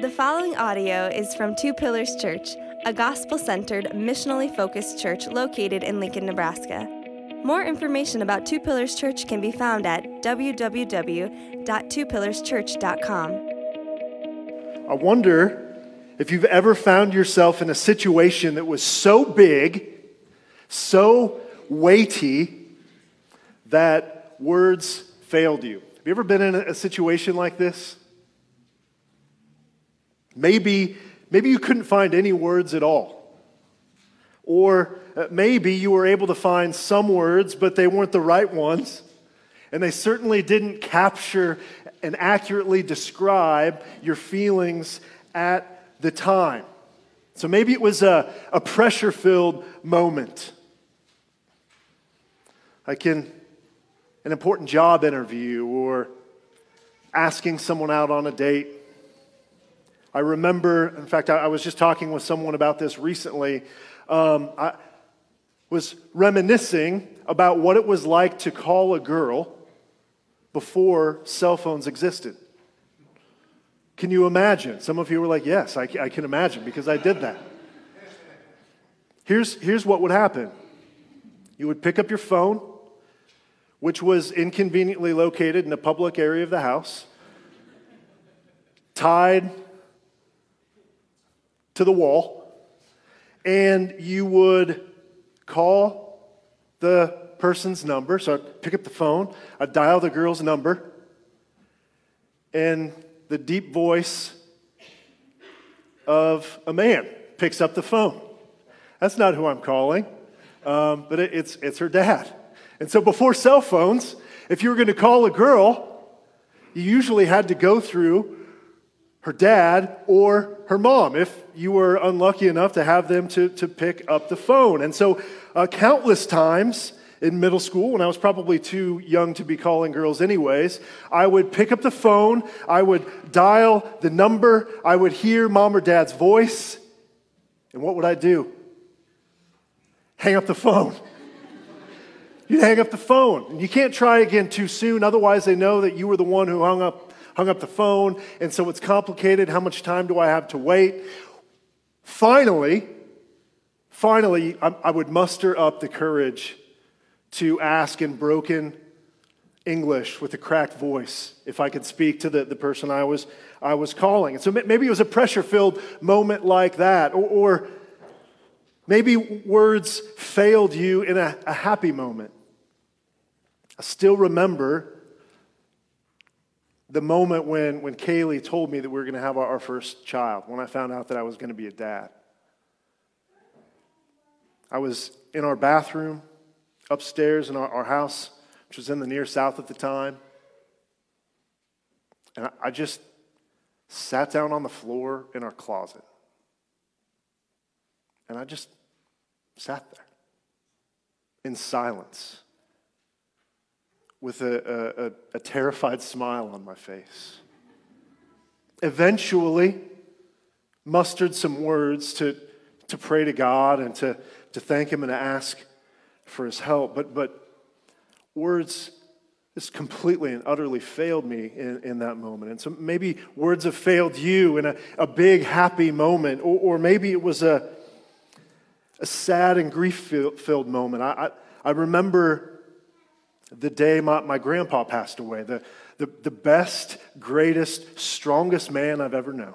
The following audio is from Two Pillars Church, a gospel centered, missionally focused church located in Lincoln, Nebraska. More information about Two Pillars Church can be found at www.twopillarschurch.com. I wonder if you've ever found yourself in a situation that was so big, so weighty, that words failed you. Have you ever been in a situation like this? Maybe, maybe you couldn't find any words at all. Or uh, maybe you were able to find some words, but they weren't the right ones. And they certainly didn't capture and accurately describe your feelings at the time. So maybe it was a, a pressure filled moment. Like in an important job interview or asking someone out on a date I remember, in fact, I, was just talking with someone about this recently. Um, I was reminiscing about what it was like to call a girl before cell phones existed. Can you imagine? Some of you were like, Yes, I, I can imagine because I did that. Here's, here's what would happen you would pick up your phone, which was inconveniently located in a public area of the house, tied to the wall, and you would call the person's number. So I'd pick up the phone, I'd dial the girl's number, and the deep voice of a man picks up the phone. That's not who I'm calling, um, but it, it's, it's her dad. And so before cell phones, if you were going to call a girl, you usually had to go through her dad or her mom if you were unlucky enough to have them to, to pick up the phone. And so, uh, countless times in middle school, when I was probably too young to be calling girls, anyways, I would pick up the phone, I would dial the number, I would hear mom or dad's voice, and what would I do? Hang up the phone. You'd hang up the phone. You can't try again too soon, otherwise, they know that you were the one who hung up hung up the phone, and so it's complicated. How much time do I have to wait? Finally, finally, I, I would muster up the courage to ask in broken English with a cracked voice if I could speak to the, the person I was, I was calling. And so maybe it was a pressure filled moment like that, or, or, maybe words failed you in a, a happy moment. I still remember the moment when, when Kaylee told me that we were going to have our, our first child, when I found out that I was going to be a dad. I was in our bathroom upstairs in our, our house, which was in the near south at the time. And I, I just sat down on the floor in our closet. And I just sat there in silence with a, a, a, terrified smile on my face. Eventually, mustered some words to, to pray to God and to, to thank Him and to ask for His help. But, but words just completely and utterly failed me in, in that moment. And so maybe words have failed you in a, a big, happy moment, or, or maybe it was a, a sad and grief filled moment. I, I, I remember the day my, my grandpa passed away, the, the, the best, greatest, strongest man I've ever known.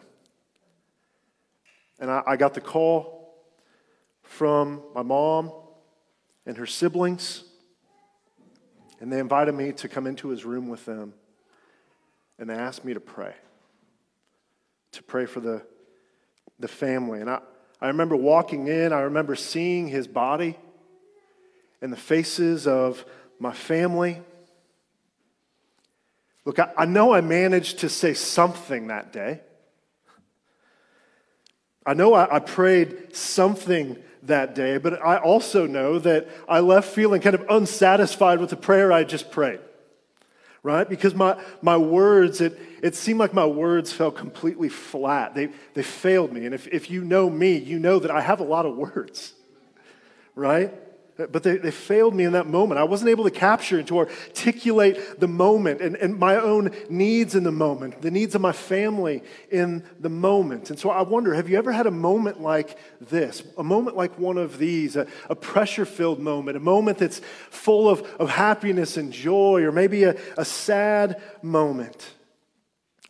And I, I got the call from my mom and her siblings, and they invited me to come into his room with them, and they asked me to pray, to pray for the, the family. And I, I remember walking in, I remember seeing his body and the faces of my family. Look, I, I know I managed to say something that day. I know I, I prayed something that day, but I also know that I left feeling kind of unsatisfied with the prayer I just prayed, right? Because my, my words, it, it seemed like my words fell completely flat. They, they failed me. And if, if you know me, you know that I have a lot of words, right? But they, they failed me in that moment. I wasn't able to capture and to articulate the moment and, and my own needs in the moment, the needs of my family in the moment. And so I wonder have you ever had a moment like this? A moment like one of these, a, a pressure filled moment, a moment that's full of, of happiness and joy, or maybe a, a sad moment?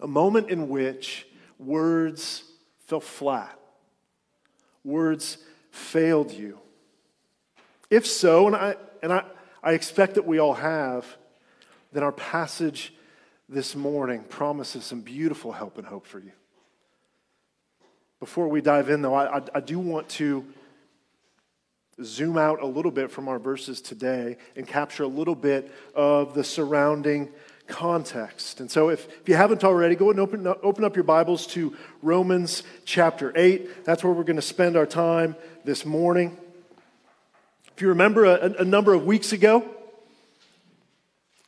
A moment in which words fell flat, words failed you if so, and I, and I, I expect that we all have, then our passage this morning promises some beautiful help and hope for you. Before we dive in, though, I, I, I do want to zoom out a little bit from our verses today and capture a little bit of the surrounding context. And so, if, if you haven't already, go and open, open up your Bibles to Romans chapter 8. That's where we're going to spend our time this morning. If you remember a, a number of weeks ago,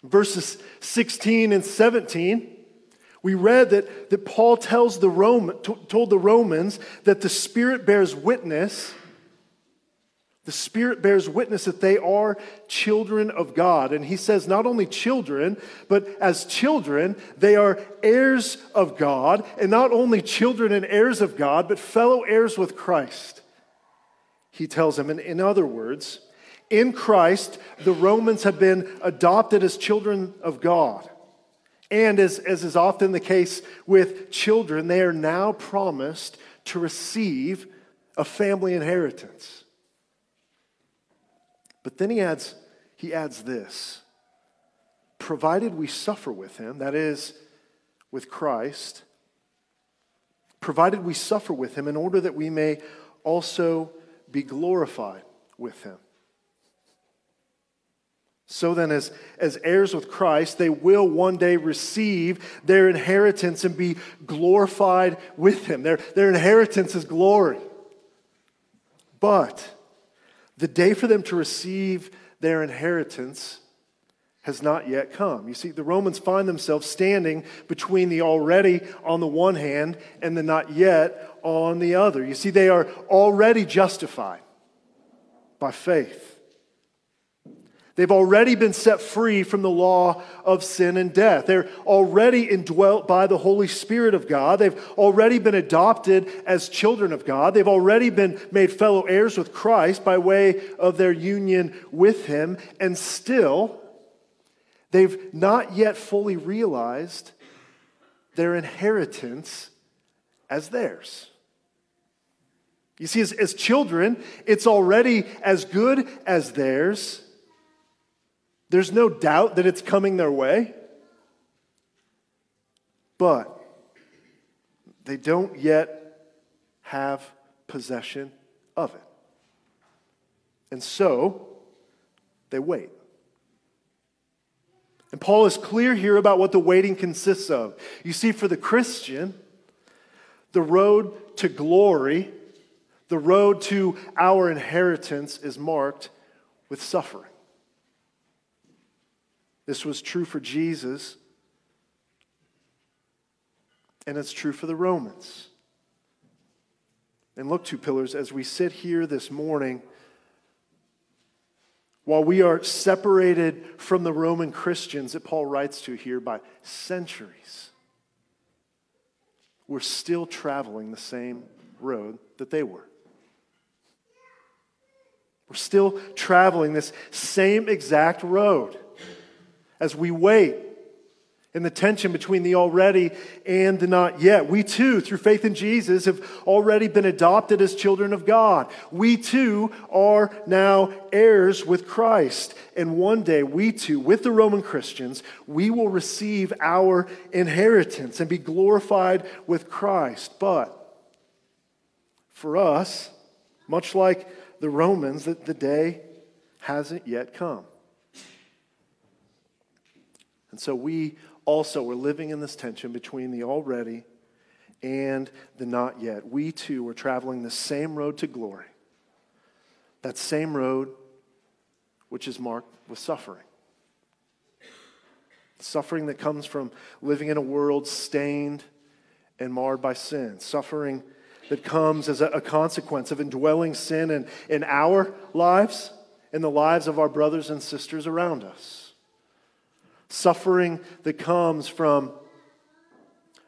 verses 16 and 17, we read that, that Paul tells the Roman, told the Romans that the Spirit bears witness. The Spirit bears witness that they are children of God. And he says, not only children, but as children, they are heirs of God. And not only children and heirs of God, but fellow heirs with Christ he tells them. And in other words, in Christ, the Romans have been adopted as children of God. And as, as is often the case with children, they are now promised to receive a family inheritance. But then he adds, he adds this provided we suffer with him, that is, with Christ, provided we suffer with him in order that we may also be glorified with him. So then, as, as heirs with Christ, they will one day receive their inheritance and be glorified with him. Their, their inheritance is glory. But the day for them to receive their inheritance has not yet come. You see, the Romans find themselves standing between the already on the one hand and the not yet on the other. You see, they are already justified by faith. They've already been set free from the law of sin and death. They're already indwelt by the Holy Spirit of God. They've already been adopted as children of God. They've already been made fellow heirs with Christ by way of their union with Him. And still, they've not yet fully realized their inheritance as theirs. You see, as, as children, it's already as good as theirs. There's no doubt that it's coming their way. But they don't yet have possession of it. And so they wait. And Paul is clear here about what the waiting consists of. You see, for the Christian, the road to glory the road to our inheritance is marked with suffering. This was true for Jesus, and it's true for the Romans. And look, two pillars, as we sit here this morning, while we are separated from the Roman Christians that Paul writes to here by centuries, we're still traveling the same road that they were. We're still traveling this same exact road as we wait in the tension between the already and the not yet. We too, through faith in Jesus, have already been adopted as children of God. We too are now heirs with Christ. And one day, we too, with the Roman Christians, we will receive our inheritance and be glorified with Christ. But for us, much like the Romans that the day hasn't yet come. And so we also we're living in this tension between the already and the not yet. We too are traveling the same road to glory. That same road which is marked with suffering. Suffering that comes from living in a world stained and marred by sin. Suffering that comes as a, consequence of indwelling sin in, in our lives in the lives of our brothers and sisters around us. Suffering that comes from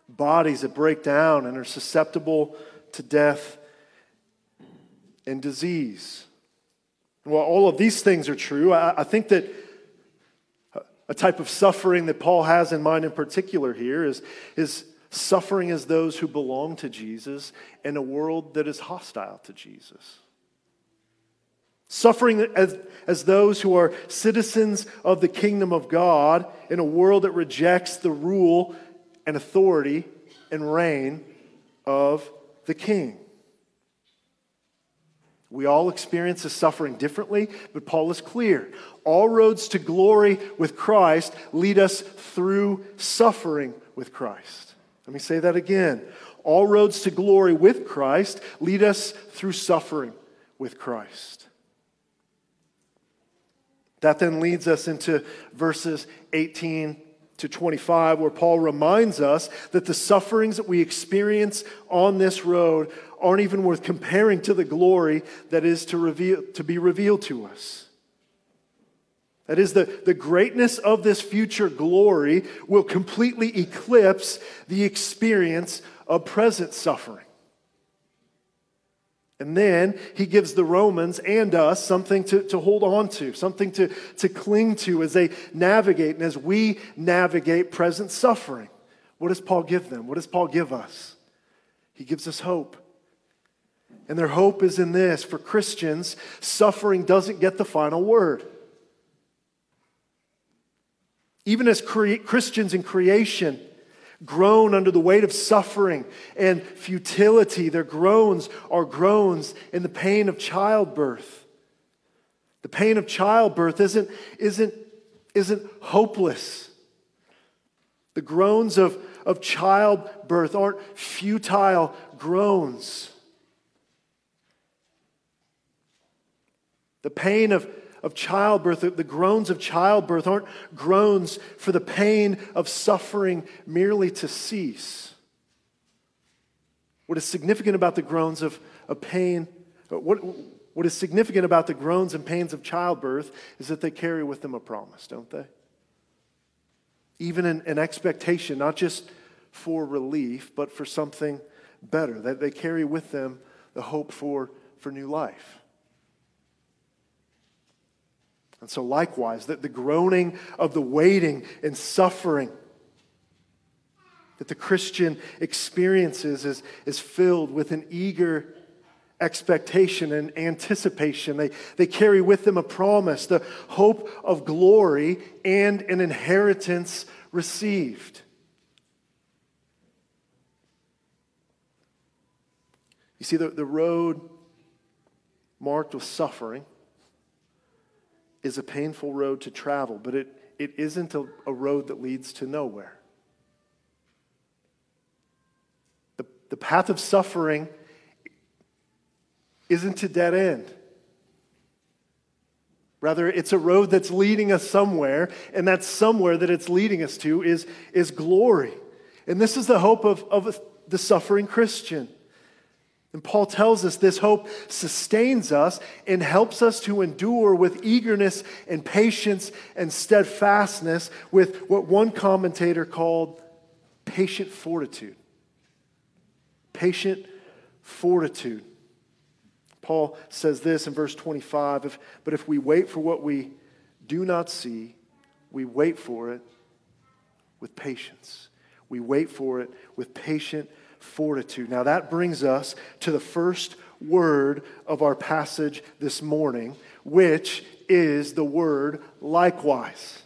bodies that break down and are susceptible to death and disease. While all of these things are true, I, I think that a type of suffering that Paul has in mind in particular here is, is suffering as those who belong to Jesus in a world that is hostile to Jesus. Suffering as, as those who are citizens of the kingdom of God in a world that rejects the rule and authority and reign of the king. We all experience the suffering differently, but Paul is clear. All roads to glory with Christ lead us through suffering with Christ. Let me say that again. All roads to glory with Christ lead us through suffering with Christ. That then leads us into verses 18 to 25, where Paul reminds us that the sufferings that we experience on this road aren't even worth comparing to the glory that is to, reveal, to be revealed to us. That is, the, the greatness of this future glory will completely eclipse the experience of present suffering. And then he gives the Romans and us something to, to hold on to, something to, to cling to as they navigate and as we navigate present suffering. What does Paul give them? What does Paul give us? He gives us hope. And their hope is in this for Christians, suffering doesn't get the final word. Even as cre- Christians in creation, groan under the weight of suffering and futility. Their groans are groans in the pain of childbirth. The pain of childbirth isn't, isn't, isn't hopeless. The groans of, of childbirth aren't futile groans. The pain of of childbirth, the groans of childbirth aren't groans for the pain of suffering merely to cease. What is significant about the groans of, of pain, uh, what, what is significant about the groans and pains of childbirth is that they carry with them a promise, don't they? Even an, an expectation, not just for relief, but for something better. That they carry with them the hope for, for new life. And so, likewise, that the groaning of the waiting and suffering that the Christian experiences is, is filled with an eager expectation and anticipation. They, they carry with them a promise, the hope of glory and an inheritance received. You see, the, the road marked with suffering is a painful road to travel, but it, it isn't a, a road that leads to nowhere. The, the path of suffering isn't a dead end. Rather, it's a road that's leading us somewhere, and that somewhere that it's leading us to is, is glory. And this is the hope of, of the suffering Christian. And Paul tells us this hope sustains us and helps us to endure with eagerness and patience and steadfastness with what one commentator called patient fortitude. Patient fortitude. Paul says this in verse 25 if, But if we wait for what we do not see, we wait for it with patience. We wait for it with patient fortitude. Now, that brings us to the first word of our passage this morning, which is the word likewise.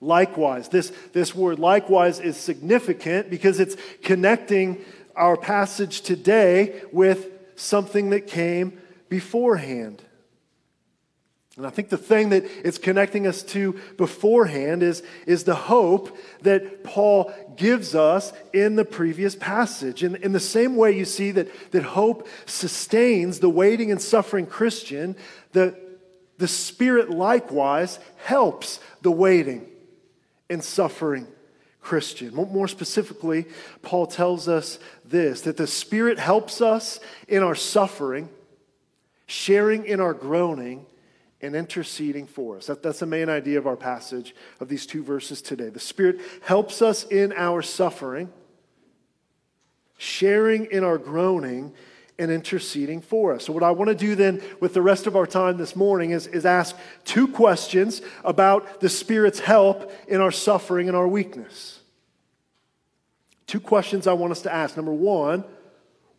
Likewise. This, this word likewise is significant because it's connecting our passage today with something that came beforehand. And I think the thing that it's connecting us to beforehand is, is the hope that Paul gives us in the previous passage. In, in the same way, you see that, that hope sustains the waiting and suffering Christian, the, the Spirit likewise helps the waiting and suffering Christian. More specifically, Paul tells us this that the Spirit helps us in our suffering, sharing in our groaning and interceding for us. That, that's the main idea of our passage of these two verses today. The Spirit helps us in our suffering, sharing in our groaning, and interceding for us. So, what I want to do then with the rest of our time this morning is, is ask two questions about the Spirit's help in our suffering and our weakness. Two questions I want us to ask. Number one,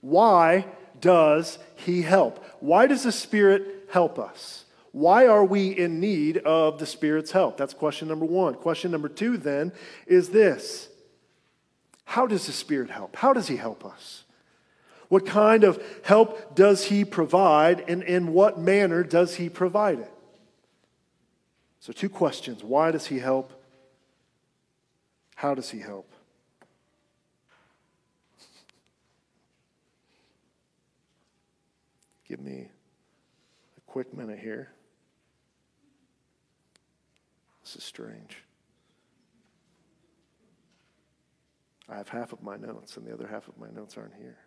why does He help? Why does the Spirit help us? Why are we in need of the Spirit's help? That's question number one. Question number two, then, is this How does the Spirit help? How does He help us? What kind of help does He provide, and in what manner does He provide it? So, two questions Why does He help? How does He help? Give me a quick minute here. This is strange. I have half of my notes, and the other half of my notes aren't here.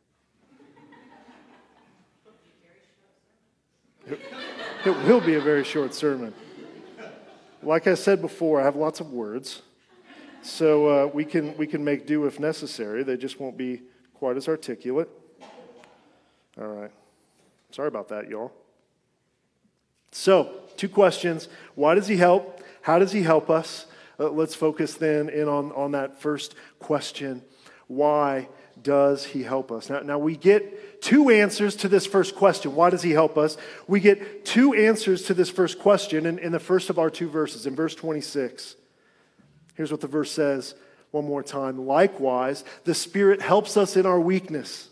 It will be a very short sermon. Like I said before, I have lots of words, so uh, we, can, we can make do if necessary. They just won't be quite as articulate. All right. Sorry about that, y'all. So, two questions. Why does he help? How does he help us? Uh, let's focus then in on, on that first question. Why does he help us? Now, now, we get two answers to this first question. Why does he help us? We get two answers to this first question in, in the first of our two verses, in verse 26. Here's what the verse says one more time. Likewise, the Spirit helps us in our weakness.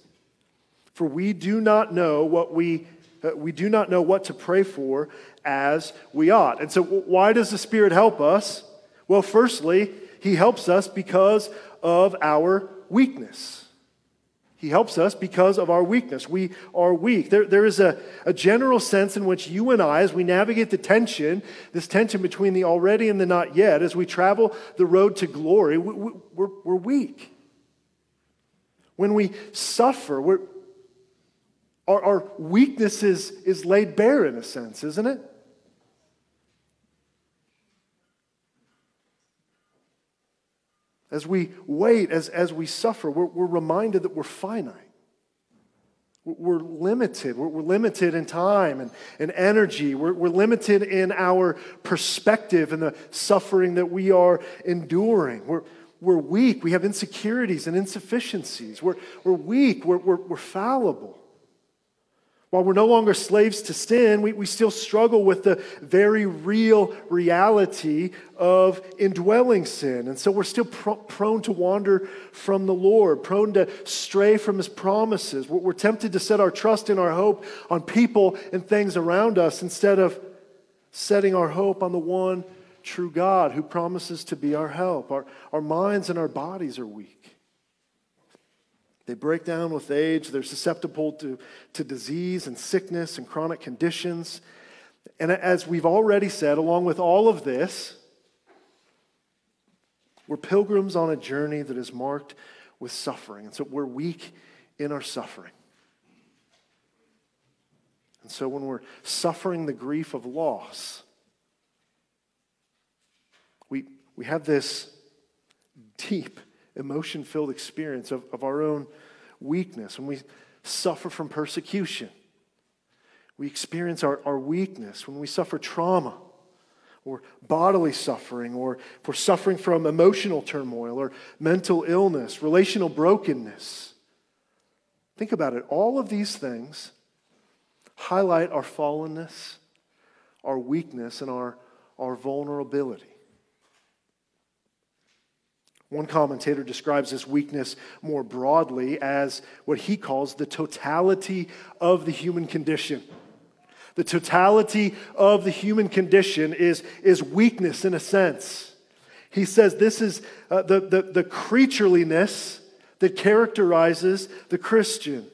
For we do not know what we Uh, we do not know what to pray for as we ought. And so, why does the Spirit help us? Well, firstly, He helps us because of our weakness. He helps us because of our weakness. We are weak. There, there is a, a general sense in which you and I, as we navigate the tension, this tension between the already and the not yet, as we travel the road to glory, we, we, we're, we're weak. When we suffer, we're, our, our weakness is, is laid bare in a sense, isn't it? As we wait, as, as we suffer, we're, we're reminded that we're finite. We're limited. We're, limited in time and, and energy. We're, we're limited in our perspective and the suffering that we are enduring. We're, we're weak. We have insecurities and insufficiencies. We're, we're weak. We're, we're, we're fallible. While we're no longer slaves to sin, we, we still struggle with the very real reality of indwelling sin. And so we're still prone to wander from the Lord, prone to stray from his promises. We're, we're tempted to set our trust and our hope on people and things around us instead of setting our hope on the one true God who promises to be our help. Our, our minds and our bodies are weak. They break down with age. They're susceptible to, to disease and sickness and chronic conditions. And as we've already said, along with all of this, we're pilgrims on a journey that is marked with suffering. And so we're weak in our suffering. And so when we're suffering the grief of loss, we, we have this deep emotion filled experience of, of our own weakness, when we suffer from persecution, we experience our, our weakness, when we suffer trauma or bodily suffering, or if we're suffering from emotional turmoil or mental illness, relational brokenness. Think about it. All of these things highlight our fallenness, our weakness, and our, our vulnerability. One commentator describes this weakness more broadly as what he calls the totality of the human condition. The totality of the human condition is, is weakness in a sense. He says this is uh, the, the, the creatureliness that characterizes the Christian.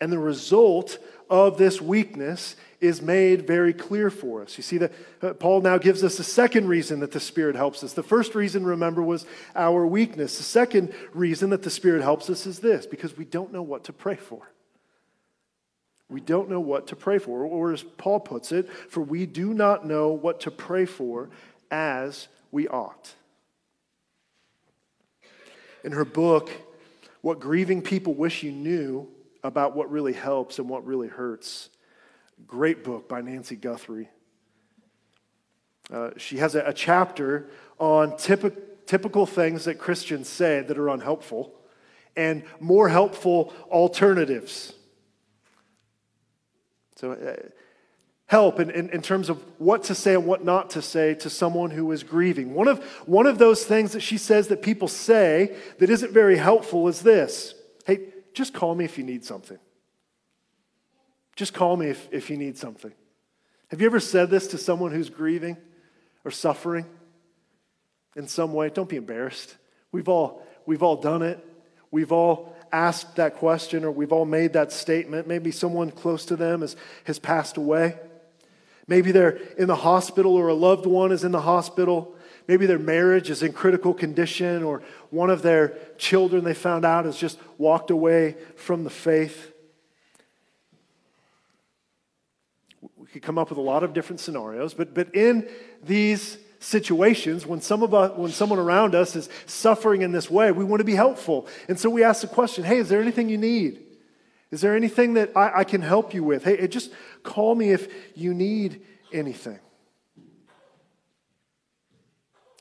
And the result of this weakness is made very clear for us. You see that uh, Paul now gives us a second reason that the Spirit helps us. The first reason, remember, was our weakness. The second reason that the Spirit helps us is this because we don't know what to pray for. We don't know what to pray for. Or as Paul puts it, for we do not know what to pray for as we ought. In her book, What Grieving People Wish You Knew About What Really Helps and What Really Hurts, great book by Nancy Guthrie. Uh, she has a, a chapter on typical typical things that Christians say that are unhelpful and more helpful alternatives. So, uh, help in, in, in, terms of what to say and what not to say to someone who is grieving. One of, one of those things that she says that people say that isn't very helpful is this Hey, just call me if you need something. Just call me if, if you need something. Have you ever said this to someone who's grieving or suffering? in some way. Don't be embarrassed. We've all, we've all done it. We've all asked that question or we've all made that statement. Maybe someone close to them has, has passed away. Maybe they're in the hospital or a loved one is in the hospital. Maybe their marriage is in critical condition or one of their children they found out has just walked away from the faith. Could come up with a lot of different scenarios, but, but in these situations, when, some of us, when someone around us is suffering in this way, we want to be helpful. And so we ask the question hey, is there anything you need? Is there anything that I, I can help you with? Hey, just call me if you need anything.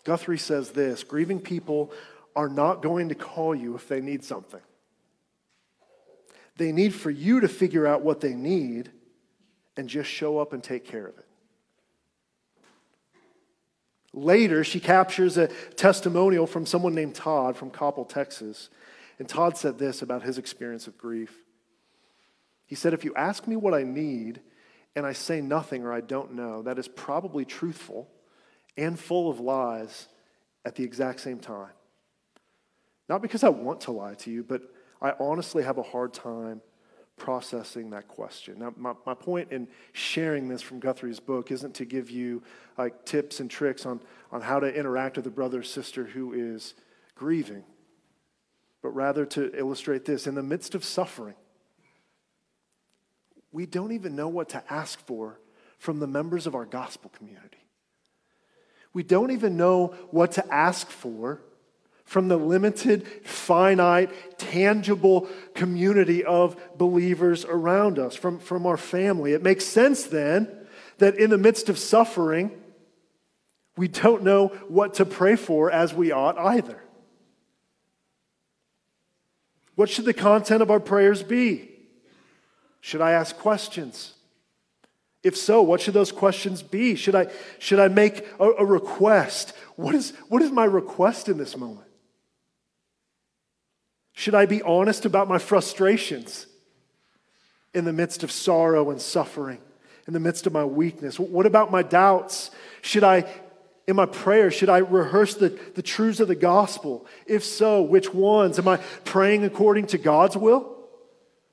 Guthrie says this grieving people are not going to call you if they need something. They need for you to figure out what they need and just show up and take care of it. Later, she captures a testimonial from someone named Todd from Coppell, Texas. And Todd said this about his experience of grief. He said, If you ask me what I need and I say nothing or I don't know, that is probably truthful and full of lies at the exact same time. Not because I want to lie to you, but I honestly have a hard time processing that question. Now, my, my point in sharing this from Guthrie's book isn't to give you like tips and tricks on, on how to interact with a brother or sister who is grieving, but rather to illustrate this in the midst of suffering, we don't even know what to ask for from the members of our gospel community. We don't even know what to ask for from the limited, finite, tangible community of believers around us, from, from our family. It makes sense then that in the midst of suffering, we don't know what to pray for as we ought either. What should the content of our prayers be? Should I ask questions? If so, what should those questions be? Should I, should I make a, a request? What is, what is my request in this moment? Should I be honest about my frustrations in the midst of sorrow and suffering, in the midst of my weakness? What about my doubts? Should I, in my prayer, should I rehearse the, the truths of the gospel? If so, which ones? Am I praying according to God's will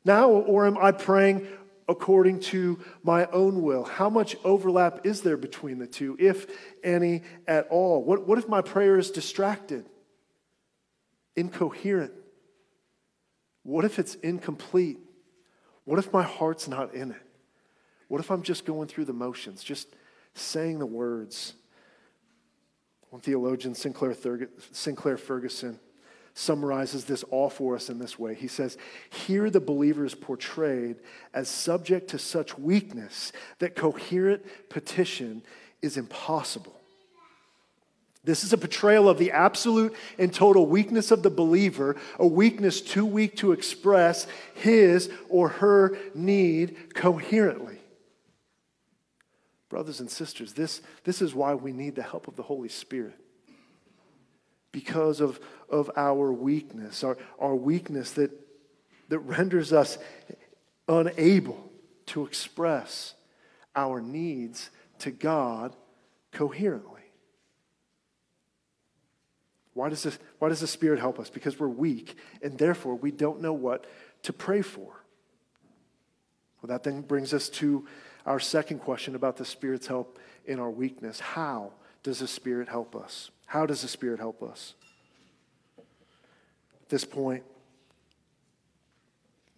now, or am I praying according to my own will? How much overlap is there between the two, if any at all? What, what if my prayer is distracted, incoherent? What if it's incomplete? What if my heart's not in it? What if I'm just going through the motions, just saying the words? One theologian, Sinclair, Thurg- Sinclair Ferguson, summarizes this all for us in this way. He says, Here the believer is portrayed as subject to such weakness that coherent petition is impossible. This is a portrayal of the absolute and total weakness of the believer, a weakness too weak to express his or her need coherently. Brothers and sisters, this, this is why we need the help of the Holy Spirit. Because of, of our weakness, our, our weakness that, that renders us unable to express our needs to God coherently. Why does, this, why does the Spirit help us? Because we're weak, and therefore we don't know what to pray for. Well, that then brings us to our second question about the Spirit's help in our weakness. How does the Spirit help us? How does the Spirit help us? At this point,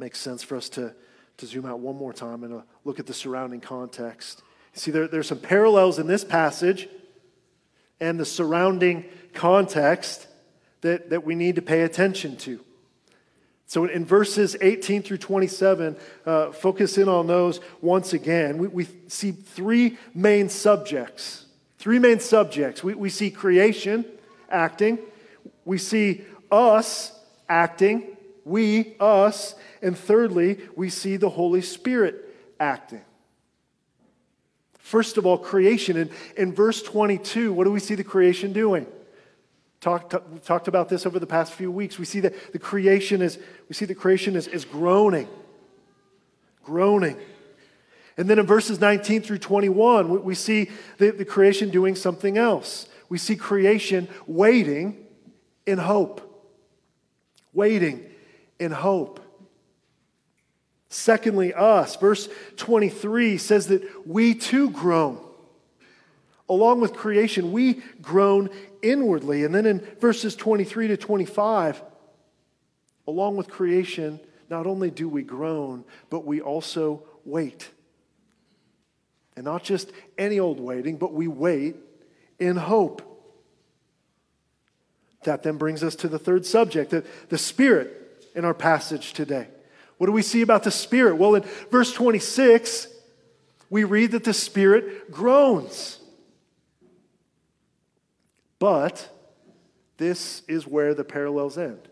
makes sense for us to, to zoom out one more time and uh, look at the surrounding context. See, there, there's some parallels in this passage and the surrounding context that, that we need to pay attention to. So, in verses 18 through 27, uh, focus in on those once again. We, we, see three main subjects. Three main subjects. We, we see creation acting, we see us acting, we, us, and thirdly, we see the Holy Spirit acting. First of all, creation. In, in verse 22, what do we see the creation doing? Talked, talked about this over the past few weeks. We see that the creation is, we see the creation is, is groaning. Groaning. And then in verses 19 through 21, we, we see the, the creation doing something else. We see creation waiting in hope. Waiting in hope. Secondly, us. Verse 23 says that we too groan. Along with creation, we groan inwardly. And then in verses 23 to 25, along with creation, not only do we groan, but we also wait. And not just any old waiting, but we wait in hope. That then brings us to the third subject, the, the Spirit in our passage today. What do we see about the Spirit? Well, in verse 26, we read that the Spirit groans. But this is where the parallels end.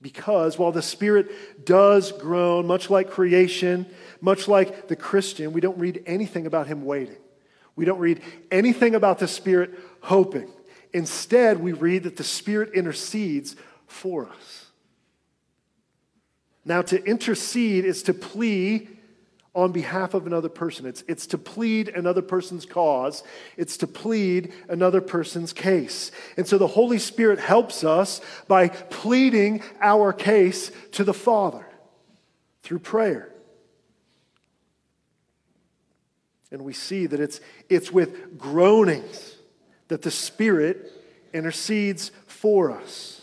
Because while the Spirit does groan, much like creation, much like the Christian, we don't read anything about him waiting. We don't read anything about the Spirit hoping. Instead, we read that the Spirit intercedes for us. Now, to intercede is to plead on behalf of another person. It's, it's to plead another person's cause, it's to plead another person's case. And so the Holy Spirit helps us by pleading our case to the Father through prayer. And we see that it's, it's with groanings that the Spirit intercedes for us.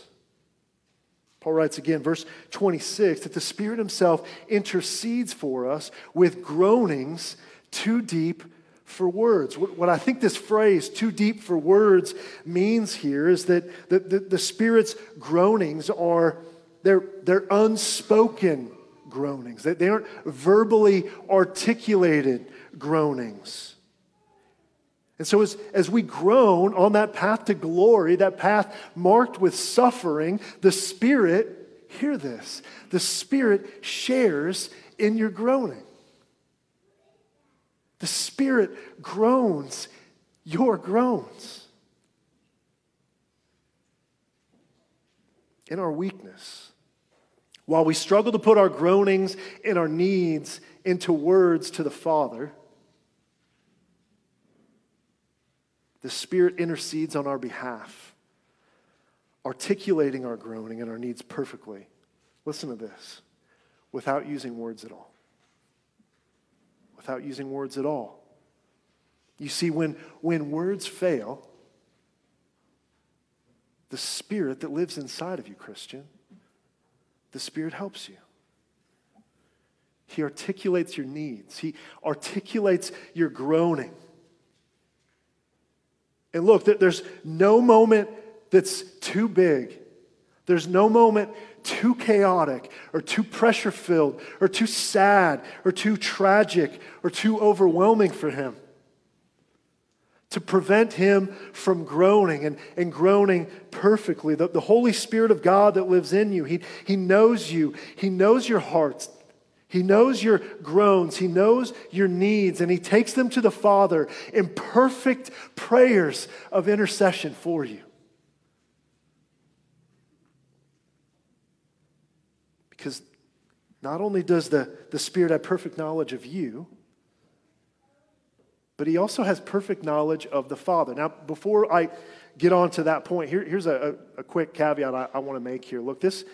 Paul writes again, verse 26, that the Spirit Himself intercedes for us with groanings too deep for words. What I think this phrase, too deep for words, means here is that the, the, the Spirit's groanings are, they're, they're unspoken groanings. They, they aren't verbally articulated groanings. And so, as, as we groan on that path to glory, that path marked with suffering, the Spirit, hear this, the Spirit shares in your groaning. The Spirit groans your groans. In our weakness, while we struggle to put our groanings and our needs into words to the Father, The Spirit intercedes on our behalf, articulating our groaning and our needs perfectly. Listen to this without using words at all. Without using words at all. You see, when, when words fail, the Spirit that lives inside of you, Christian, the Spirit helps you. He articulates your needs, He articulates your groaning. And look, there's no moment that's too big. There's no moment too chaotic or too pressure filled or too sad or too tragic or too overwhelming for him to prevent him from groaning and, and groaning perfectly. The, the Holy Spirit of God that lives in you, he, he knows you, He knows your hearts. He knows your groans, He knows your needs, and He takes them to the Father in perfect prayers of intercession for you. Because not only does the, the Spirit have perfect knowledge of you, but He also has perfect knowledge of the Father. Now, before I get on to that point, here, here's a, a, quick caveat I, I want to make here. Look, this,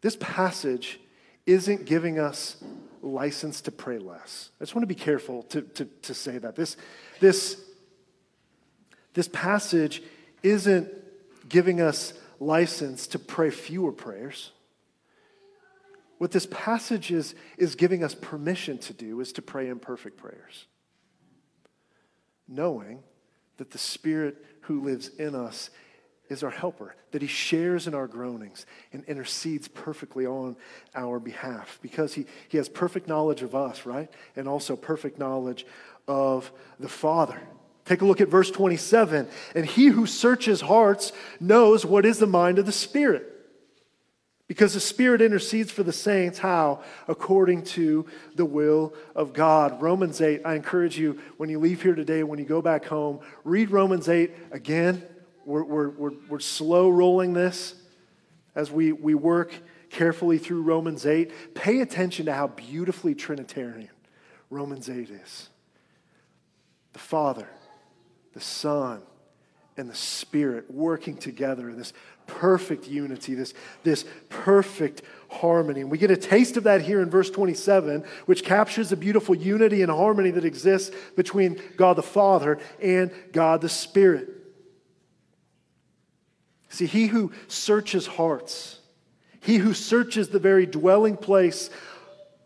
this passage isn't giving us license to pray less. I just want to be careful to, to, to say that. This, this, this passage isn't giving us license to pray fewer prayers. what this passage is, is giving us permission to do is to pray imperfect prayers, knowing that the Spirit who lives in us is our helper, that he shares in our groanings and intercedes perfectly on our behalf because he, he has perfect knowledge of us, right? And also perfect knowledge of the Father. Take a look at verse 27. And he who searches hearts knows what is the mind of the Spirit. Because the Spirit intercedes for the saints, how? According to the will of God. Romans 8, I encourage you, when you leave here today, when you go back home, read Romans 8 again. We're, we're, we're, we're slow rolling this as we, we work carefully through Romans 8. Pay attention to how beautifully Trinitarian Romans 8 is. The Father, the Son, and the Spirit working together in this perfect unity, this, this perfect harmony. And we get a taste of that here in verse 27, which captures the beautiful unity and harmony that exists between God the Father and God the Spirit. See, he who searches hearts, he who searches the very dwelling place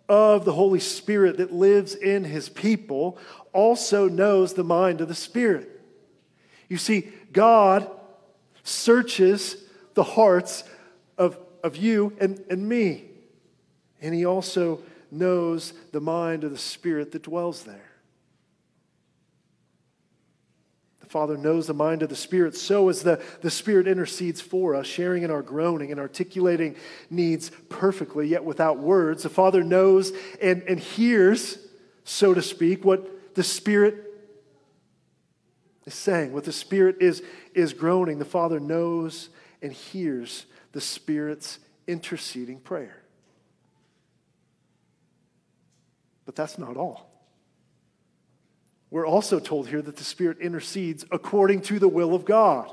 of the Holy Spirit that lives in his people, also knows the mind of the Spirit. You see, God searches the hearts of, of you and, and me, and he also knows the mind of the Spirit that dwells there. The Father knows the mind of the Spirit, so as the, the Spirit intercedes for us, sharing in our groaning and articulating needs perfectly, yet without words. The Father knows and, and hears, so to speak, what the Spirit is saying, what the Spirit is, is groaning. The Father knows and hears the Spirit's interceding prayer. But that's not all. We're also told here that the Spirit intercedes according to the will of God.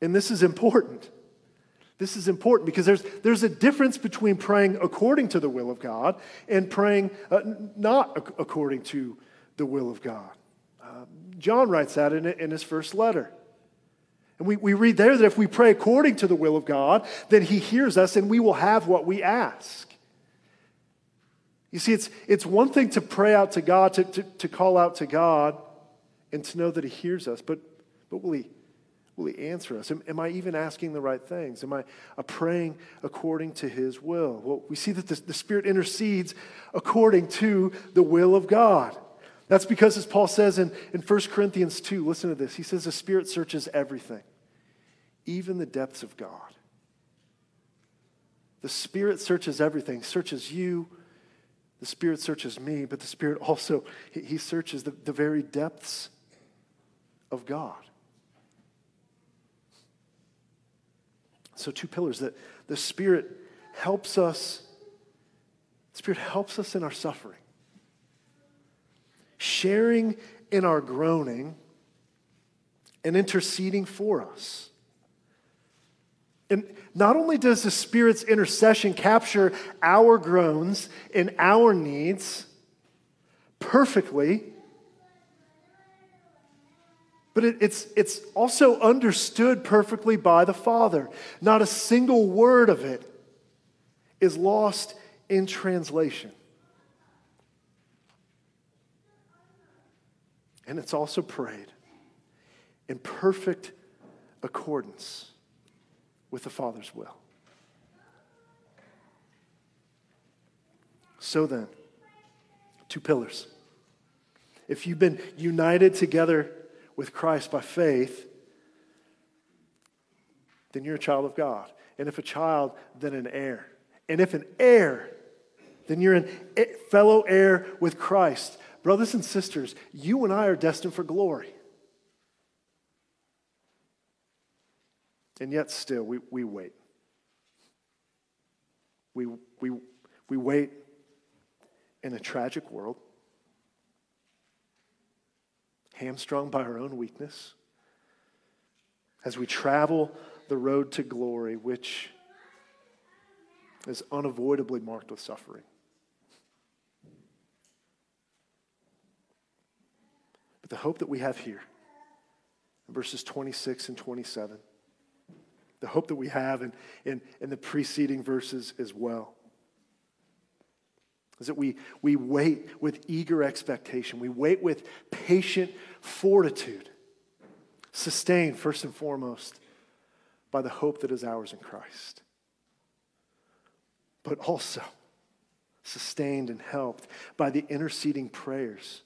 And this is important. This is important because there's, there's a difference between praying according to the will of God and praying uh, not according to the will of God. Uh, John writes that in, in his first letter. And we, we read there that if we pray according to the will of God, then he hears us and we will have what we ask. You see, it's, it's one thing to pray out to God, to, to, to call out to God, and to know that He hears us, but, but will, he, will He answer us? Am, am I even asking the right things? Am I uh, praying according to His will? Well, we see that the, the Spirit intercedes according to the will of God. That's because, as Paul says in, in 1 Corinthians 2, listen to this. He says, The Spirit searches everything, even the depths of God. The Spirit searches everything, searches you the Spirit searches me, but the Spirit also, he, he searches the, the very depths of God. So, two pillars that the Spirit helps us, the Spirit helps us in our suffering, sharing in our groaning, and interceding for us. And not only does the Spirit's intercession capture our groans and our needs perfectly, but it, it's, it's also understood perfectly by the Father. Not a single word of it is lost in translation. And it's also prayed in perfect accordance with the Father's will. So then, two pillars. If you've been united together with Christ by faith, then you're a child of God. And if a child, then an heir. And if an heir, then you're a fellow heir with Christ. Brothers and sisters, you and I are destined for glory. And yet, still, we, we wait. We, we, we wait in a tragic world, hamstrung by our own weakness, as we travel the road to glory, which is unavoidably marked with suffering. But the hope that we have here, verses 26 and 27, the hope that we have in, in, in the preceding verses as well. Is that we, we wait with eager expectation, we wait with patient fortitude, sustained first and foremost by the hope that is ours in Christ, but also sustained and helped by the interceding prayers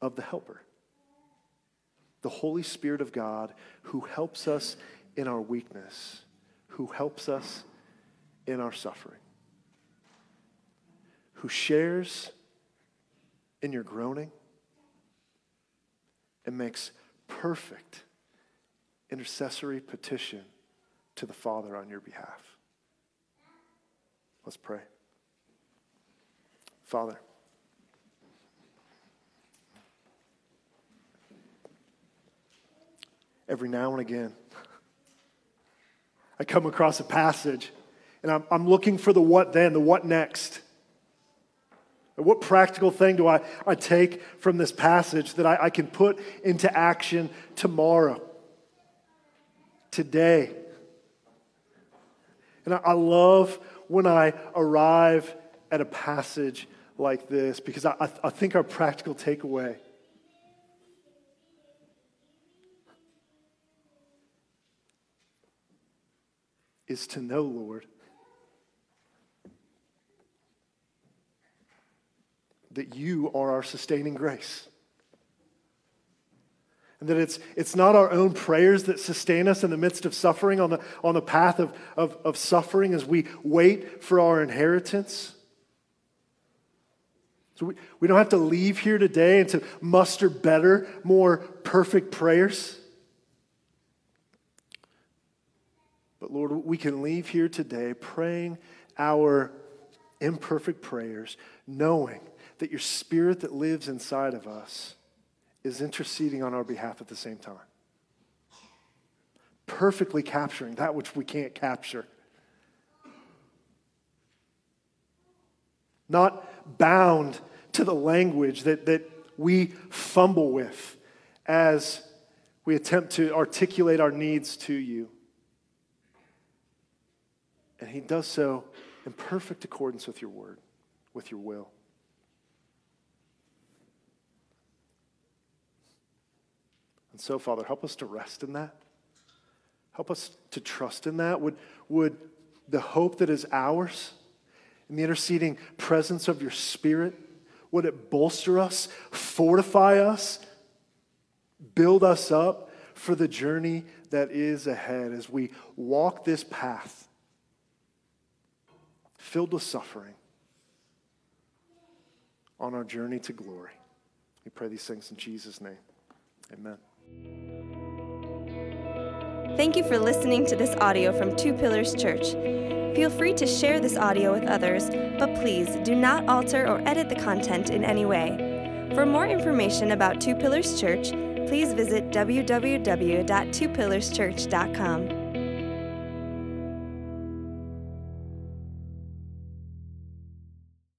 of the Helper, the Holy Spirit of God who helps us in our weakness, who helps us in our suffering, who shares in your groaning and makes perfect intercessory petition to the Father on your behalf. Let's pray. Father, every now and again, I come across a passage and I'm, I'm looking for the what then, the what next. What practical thing do I, I take from this passage that I, I can put into action tomorrow, today? And I, I love when I arrive at a passage like this because I, I, I think our practical takeaway is to know, Lord, that you are our sustaining grace. And that it's, it's not our own prayers that sustain us in the midst of suffering, on the, on the path of, of, of suffering as we wait for our inheritance. So we, we don't have to leave here today and to muster better, more perfect prayers. But Lord, we can leave here today praying our imperfect prayers, knowing that your spirit that lives inside of us is interceding on our behalf at the same time. Perfectly capturing that which we can't capture. Not bound to the language that, that we fumble with as we attempt to articulate our needs to you. And he does so in perfect accordance with your word, with your will. And so, Father, help us to rest in that. Help us to trust in that. Would, would the hope that is ours in the interceding presence of your Spirit, would it bolster us, fortify us, build us up for the journey that is ahead as we walk this path filled with suffering on our journey to glory. We pray these things in Jesus' name. Amen. Thank you for listening to this audio from Two Pillars Church. Feel free to share this audio with others, but please do not alter or edit the content in any way. For more information about Two Pillars Church, please visit www.twopillarschurch.com.